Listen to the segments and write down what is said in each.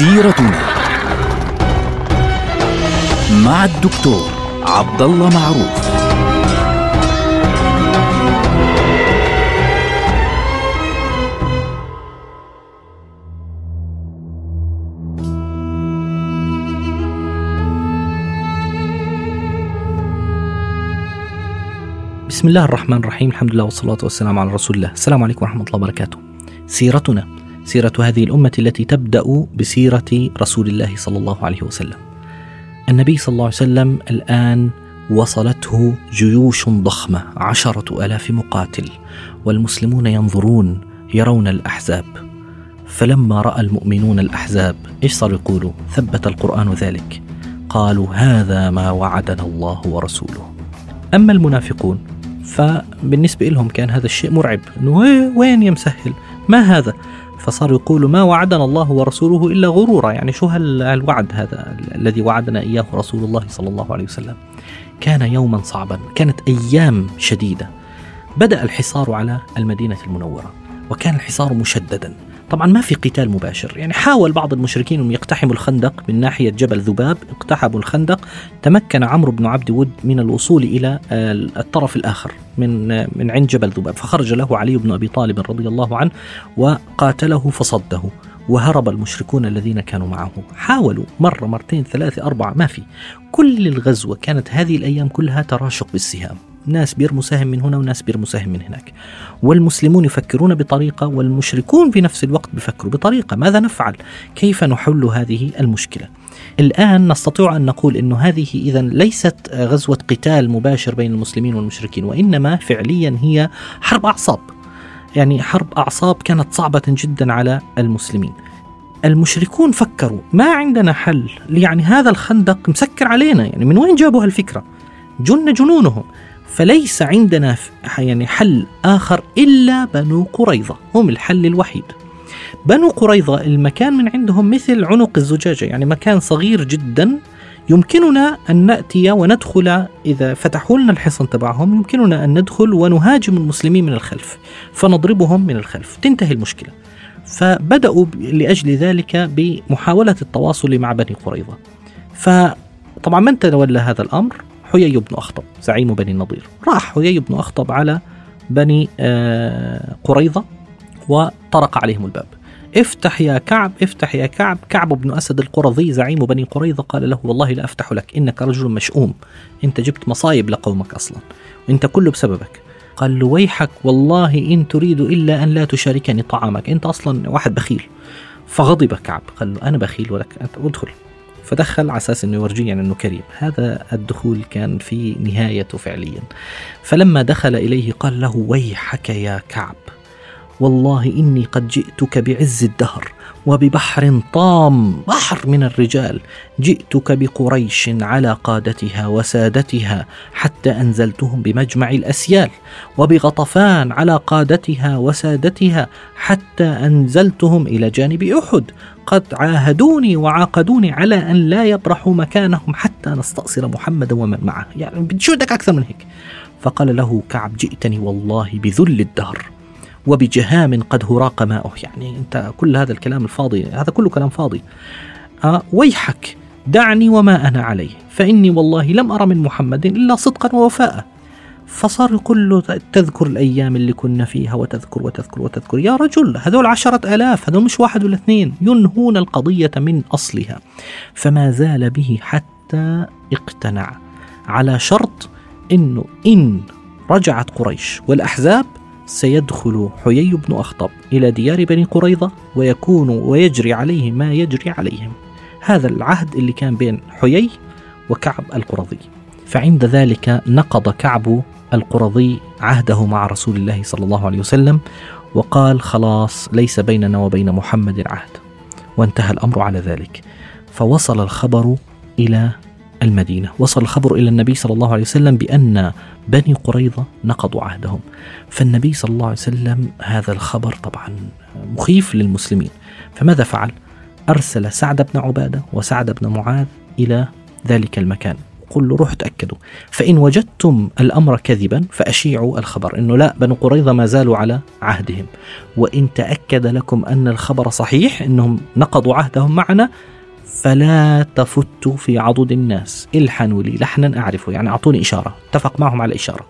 سيرتنا مع الدكتور عبد الله معروف. بسم الله الرحمن الرحيم. الحمد لله والصلاة والسلام على رسول الله. السلام عليكم ورحمة الله وبركاته. سيرتنا سيرة هذه الأمة التي تبدأ بسيرة رسول الله صلى الله عليه وسلم. النبي صلى الله عليه وسلم الآن وصلته جيوش ضخمة عشرة ألاف مقاتل والمسلمون ينظرون يرون الأحزاب. فلما رأى المؤمنون الأحزاب إيش صار يقولوا؟ ثبت القرآن ذلك. قالوا هذا ما وعدنا الله ورسوله. أما المنافقون فبالنسبة لهم كان هذا الشيء مرعب. وين يا مسهل ما هذا؟ فصاروا يقولوا ما وعدنا الله ورسوله إلا غرورا. يعني شو هالوعد هذا الذي وعدنا إياه رسول الله صلى الله عليه وسلم؟ كان يوما صعبا كانت أيام شديدة. بدأ الحصار على المدينة المنورة وكان الحصار مشددا. طبعا ما في قتال مباشر. يعني حاول بعض المشركين أن يقتحموا الخندق من ناحية جبل ذباب اقتحموا الخندق. تمكن عمرو بن عبد ود من الوصول إلى الطرف الآخر من من عند جبل ذباب. فخرج له علي بن أبي طالب رضي الله عنه وقاتله فصده وهرب المشركون الذين كانوا معه. حاولوا مرة مرتين ثلاثة أربعة ما في. كل الغزوة كانت هذه الأيام كلها تراشق بالسهام. ناس بيرموا سهم من هنا وناس بيرموا سهم من هناك. والمسلمون يفكرون بطريقة والمشركون في نفس الوقت بيفكروا بطريقة. ماذا نفعل؟ كيف نحل هذه المشكلة؟ الآن نستطيع أن نقول أن هذه إذا ليست غزوة قتال مباشر بين المسلمين والمشركين وإنما فعليا هي حرب أعصاب. يعني حرب أعصاب كانت صعبة جدا على المسلمين. المشركون فكروا ما عندنا حل؟ يعني هذا الخندق مسكر علينا. يعني من وين جابوا هالفكرة؟ جن جنونهم. فليس عندنا يعني حل آخر إلا بنو قريظة هم الحل الوحيد. بنو قريظة المكان من عندهم مثل عنق الزجاجة يعني مكان صغير جدا يمكننا أن نأتي وندخل إذا فتحوا لنا الحصن تبعهم يمكننا أن ندخل ونهاجم المسلمين من الخلف فنضربهم من الخلف. تنتهي المشكلة. فبدأوا لأجل ذلك بمحاولة التواصل مع بني قريظة. فطبعا من تولى هذا الأمر؟ حيي بن أخطب زعيم بني النضير. راح حيي بن أخطب على بني آه، قريظة وطرق عليهم الباب. افتح يا كعب افتح يا كعب. كعب بن أسد القرظي زعيم بني قريظة قال له والله لا أفتح لك إنك رجل مشؤوم. أنت جبت مصايب لقومك أصلا وأنت كله بسببك. قال له ويحك والله إن تريد إلا أن لا تشاركني طعامك. أنت أصلا واحد بخيل. فغضب كعب قال له أنا بخيل ولك أنت ادخل. فدخل على أساس إنه يورجيه يعني إنه كريم. هذا الدخول كان في نهايته فعليا. فلما دخل إليه قال له ويحك يا كعب. والله إني قد جئتك بعز الدهر وببحر طام. بحر من الرجال. جئتك بقريش على قادتها وسادتها حتى أنزلتهم بمجمع الأسيال وبغطفان على قادتها وسادتها حتى أنزلتهم إلى جانب أحد. قد عاهدوني وعاقدوني على أن لا يبرحوا مكانهم حتى نستأصل محمدا ومن معه. يعني شو بدك أكثر من هيك؟ فقال له كعب جئتني والله بذل الدهر. وبجهام قد هراق ماؤه. يعني أنت كل هذا الكلام الفاضي هذا كله كلام فاضي. آه ويحك دعني وما أنا عليه. فإني والله لم أرى من محمد إلا صدقا ووفاء. فصار كله تذكر الأيام اللي كنا فيها وتذكر وتذكر وتذكر. يا رجل هذول عشرة ألاف هذول مش واحد ولا اثنين. ينهون القضية من أصلها. فما زال به حتى اقتنع. على شرط أنه إن رجعت قريش والأحزاب سيدخل حيي بن أخطب إلى ديار بني قريظة ويكون ويجري عليه ما يجري عليهم. هذا العهد اللي كان بين حيي وكعب القرظي. فعند ذلك نقض كعب القرظي عهده مع رسول الله صلى الله عليه وسلم وقال خلاص ليس بيننا وبين محمد عهد. وانتهى الأمر على ذلك. فوصل الخبر إلى المدينة. وصل الخبر إلى النبي صلى الله عليه وسلم بأن بني قريظة نقضوا عهدهم. فالنبي صلى الله عليه وسلم هذا الخبر طبعا مخيف للمسلمين. فماذا فعل؟ أرسل سعد بن عبادة وسعد بن معاذ إلى ذلك المكان. قل له روحوا تأكدوا. فإن وجدتم الأمر كذبا فأشيعوا الخبر. إنه لا بنو قريظة ما زالوا على عهدهم. وإن تأكد لكم أن الخبر صحيح إنهم نقضوا عهدهم معنا فلا تفتوا في عضد الناس. الحنوا لي لحنا أعرفه يعني أعطوني إشارة. اتفق معهم على إشارة.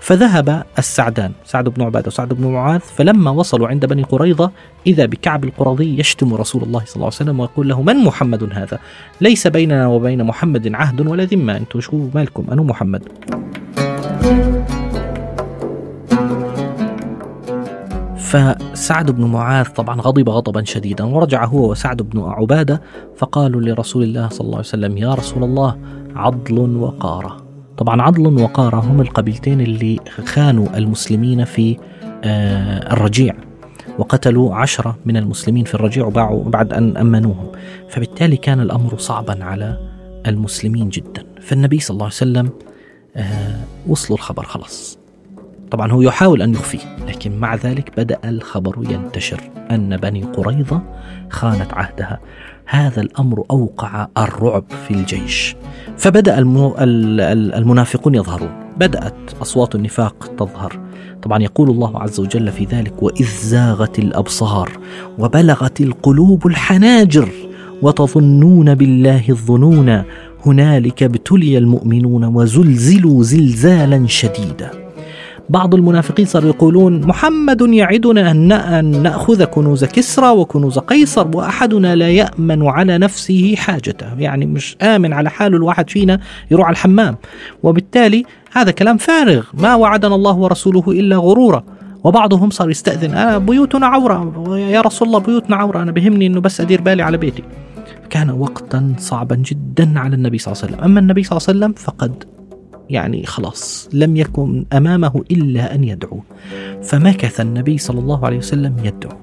فذهب السعدان سعد بن عبادة وسعد بن معاذ فلما وصلوا عند بني قريظة إذا بكعب القرظي يشتم رسول الله صلى الله عليه وسلم ويقول له من محمد هذا؟ ليس بيننا وبين محمد عهد ولا ذمة. أنتم شو مالكم؟ أنا محمد. فسعد بن معاذ طبعا غضب غضبا شديدا ورجع هو وسعد بن عبادة فقالوا لرسول الله صلى الله عليه وسلم يا رسول الله عضل وقارة. طبعا عضل وقارة هم القبيلتين اللي خانوا المسلمين في آه، الرجيع وقتلوا عشرة من المسلمين في الرجيع وباعوا بعد أن أمنوهم. فبالتالي كان الأمر صعبا على المسلمين جدا. فالنبي صلى الله عليه وسلم آه، وصلوا الخبر خلاص. طبعا هو يحاول أن يخفيه لكن مع ذلك بدأ الخبر ينتشر أن بني قريظة خانت عهدها. هذا الأمر أوقع الرعب في الجيش. فبدأ المنافقون يظهرون. بدأت أصوات النفاق تظهر. طبعا يقول الله عز وجل في ذلك وإذ زاغت الأبصار وبلغت القلوب الحناجر وتظنون بالله الظنون هنالك ابتلي المؤمنون وزلزلوا زلزالا شديدا. بعض المنافقين صاروا يقولون محمد يعدنا أن نأخذ كنوز كسرى وكنوز قيصر وأحدنا لا يأمن على نفسه حاجته. يعني مش آمن على حاله الواحد فينا يروح على الحمام. وبالتالي هذا كلام فارغ. ما وعدنا الله ورسوله إلا غرورا. وبعضهم صار يستأذن أنا بيوتنا عورة. يا رسول الله بيوتنا عورة. أنا بهمني أنه بس أدير بالي على بيتي. كان وقتا صعبا جدا على النبي صلى الله عليه وسلم. أما النبي صلى الله عليه وسلم فقد يعني خلاص لم يكن أمامه إلا أن يدعو. فمكث النبي صلى الله عليه وسلم يدعو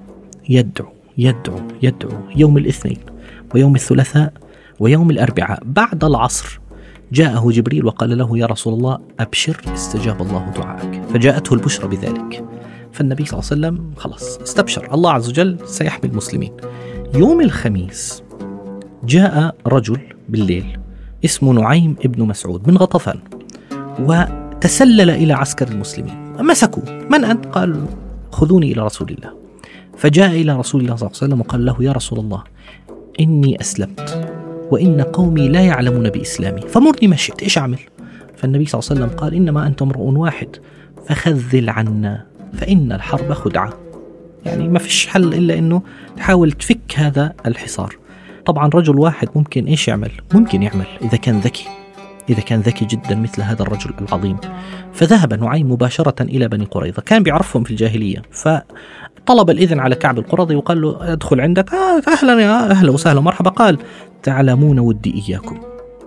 يدعو يدعو يدعو يوم الاثنين ويوم الثلاثاء ويوم الأربعاء بعد العصر. جاءه جبريل وقال له يا رسول الله أبشر استجاب الله دعاءك. فجاءته البشرى بذلك. فالنبي صلى الله عليه وسلم خلاص استبشر. الله عز وجل سيحمي المسلمين. يوم الخميس جاء رجل بالليل اسمه نعيم ابن مسعود من غطفان. وتسلل إلى عسكر المسلمين. مسكوا من أنت؟ قال خذوني إلى رسول الله. فجاء إلى رسول الله صلى الله عليه وسلم وقال له يا رسول الله إني أسلمت وإن قومي لا يعلمون بإسلامي فمرني ما شئت إيش أعمل؟ فالنبي صلى الله عليه وسلم قال إنما أنت امرؤ واحد فخذل عنا فإن الحرب خدعة. يعني ما فيش حل إلا أنه تحاول تفك هذا الحصار. طبعا رجل واحد ممكن إيش يعمل؟ ممكن يعمل إذا كان ذكي. إذا كان ذكي جدا مثل هذا الرجل العظيم. فذهب نعيم مباشرة إلى بني قريظة. كان بيعرفهم في الجاهلية. فطلب الإذن على كعب القرظي وقال له أدخل عندك. آه أهلا يا أهلا وسهلا مرحبا قال تعلمون ودي إياكم.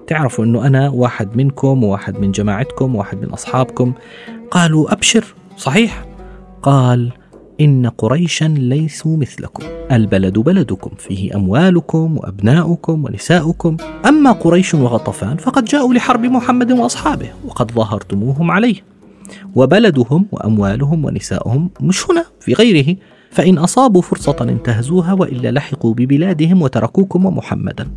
تعرفوا أنه أنا واحد منكم وواحد من جماعتكم وواحد من أصحابكم. قالوا أبشر. صحيح. قال إن قريشا ليسوا مثلكم. البلد بلدكم فيه أموالكم وأبناؤكم ونساؤكم. أما قريش وغطفان فقد جاءوا لحرب محمد وأصحابه وقد ظاهرتموهم عليه. وبلدهم وأموالهم ونساؤهم مش هنا في غيره. فإن أصابوا فرصة انتهزوها وإلا لحقوا ببلادهم وتركوكم ومحمدا.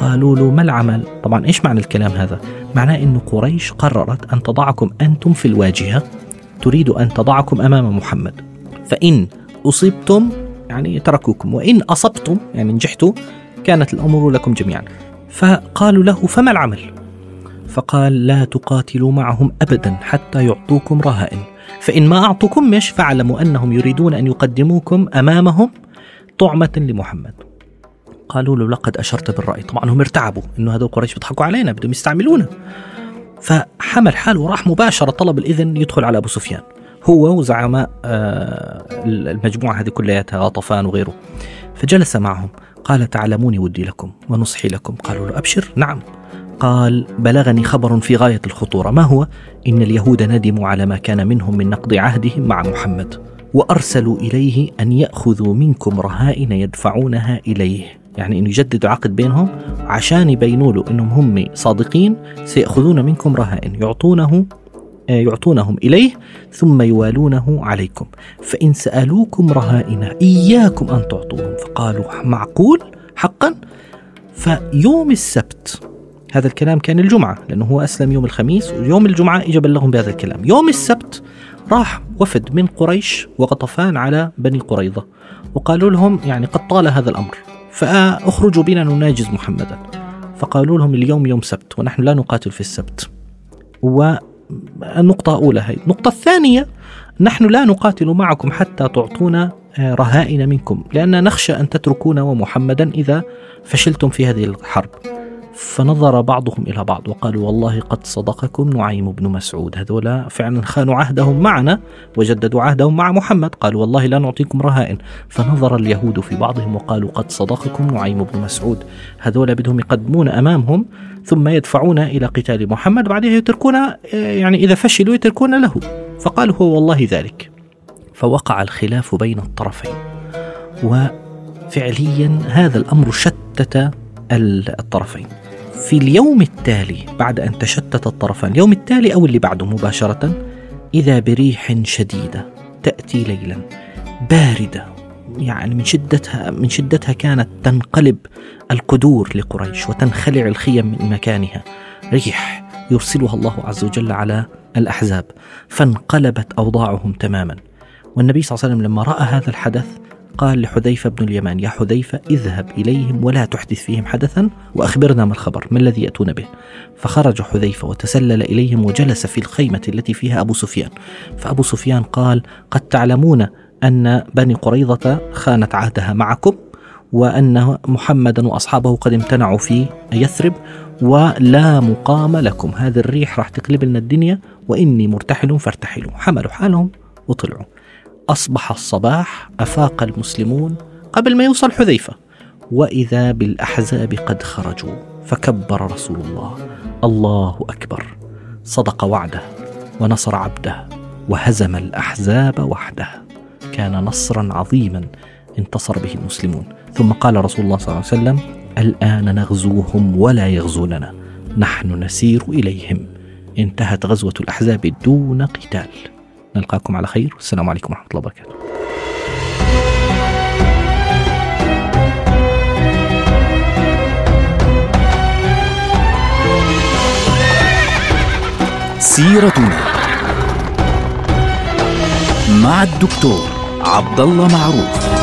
قالوا له ما العمل؟ طبعا إيش معنى الكلام هذا؟ معناه أن قريش قررت أن تضعكم أنتم في الواجهة. تريد أن تضعكم أمام محمد. فإن أصبتم يعني تركوكم وإن أصبتم يعني نجحتوا كانت الأمور لكم جميعا. فقالوا له فما العمل؟ فقال لا تقاتلوا معهم أبدا حتى يعطوكم رهائن. فإن ما أعطوكم مش فاعلموا أنهم يريدون أن يقدموكم أمامهم طعمة لمحمد. قالوا له لقد أشرت بالرأي. طبعا هم ارتعبوا أنه هذول قريش بيضحكوا علينا بدهم يستعملونا فحمل حاله وراح مباشرة طلب الإذن يدخل على أبو سفيان. هو وزعماء آه، المجموعة هذه كلياتها غطفان وغيره. فجلس معهم. قال تعلموني ودي لكم ونصحي لكم. قالوا له أبشر. نعم. قال بلغني خبر في غاية الخطورة. ما هو؟ إن اليهود ندموا على ما كان منهم من نقض عهدهم مع محمد وأرسلوا إليه أن يأخذوا منكم رهائن يدفعونها إليه. يعني أنه يجددوا عقد بينهم عشان يبينوا له أنهم هم صادقين سيأخذون منكم رهائن يعطونه يعطونهم إليه ثم يوالونه عليكم. فإن سألوكم رهائن إياكم أن تعطوهم. فقالوا معقول؟ حقا؟ فيوم السبت هذا الكلام كان الجمعة لأنه هو أسلم يوم الخميس ويوم الجمعة إجا بلغهم بهذا الكلام. يوم السبت راح وفد من قريش وغطفان على بني قريظة وقالوا لهم يعني قد طال هذا الأمر فأخرجوا بنا نناجز محمدا. فقالوا لهم اليوم يوم سبت ونحن لا نقاتل في السبت. والنقطة الأولى هي. النقطة الثانية نحن لا نقاتل معكم حتى تعطونا آه، رهائن منكم لأن نخشى أن تتركونا ومحمدا إذا فشلتم في هذه الحرب. فنظر بعضهم إلى بعض وقالوا والله قد صدقكم نعيم بن مسعود. هذولا فعلا خانوا عهدهم معنا وجددوا عهدهم مع محمد. قالوا والله لا نعطيكم رهائن. فنظر اليهود في بعضهم وقالوا قد صدقكم نعيم بن مسعود. هذولا بدهم يقدمون أمامهم ثم يدفعون إلى قتال محمد بعدها يتركون يعني إذا فشلوا يتركون له. فقالوا هو والله ذلك. فوقع الخلاف بين الطرفين. وفعليا هذا الأمر شتت الطرفين. في اليوم التالي بعد أن تشتت الطرفان اليوم التالي أو اللي بعده مباشرة إذا بريح شديدة تأتي ليلا باردة. يعني من شدتها من شدتها كانت تنقلب القدور لقريش وتنخلع الخيم من مكانها. ريح يرسلها الله عز وجل على الأحزاب فانقلبت أوضاعهم تماما. والنبي صلى الله عليه وسلم لما رأى هذا الحدث قال لحذيفة بن اليمان يا حذيفة اذهب إليهم ولا تحدث فيهم حدثا وأخبرنا ما الخبر ما الذي يأتون به. فخرج حذيفة وتسلل إليهم وجلس في الخيمة التي فيها أبو سفيان. فأبو سفيان قال قد تعلمون أن بني قريظة خانت عهدها معكم وأن محمدا وأصحابه قد امتنعوا في يثرب ولا مقام لكم. هذه الريح راح تقلب لنا الدنيا وإني مرتحل فارتحلوا. حملوا حالهم وطلعوا. أصبح الصباح أفاق المسلمون قبل ما يوصل حذيفة وإذا بالأحزاب قد خرجوا فكبر رسول الله. الله أكبر. صدق وعده ونصر عبده وهزم الأحزاب وحده. كان نصرا عظيما انتصر به المسلمون. ثم قال رسول الله صلى الله عليه وسلم الآن نغزوهم ولا يغزوننا. نحن نسير إليهم. انتهت غزوة الأحزاب دون قتال. نلقاكم على خير. والسلام عليكم ورحمة الله وبركاته. سيرتنا مع الدكتور عبد الله معروف.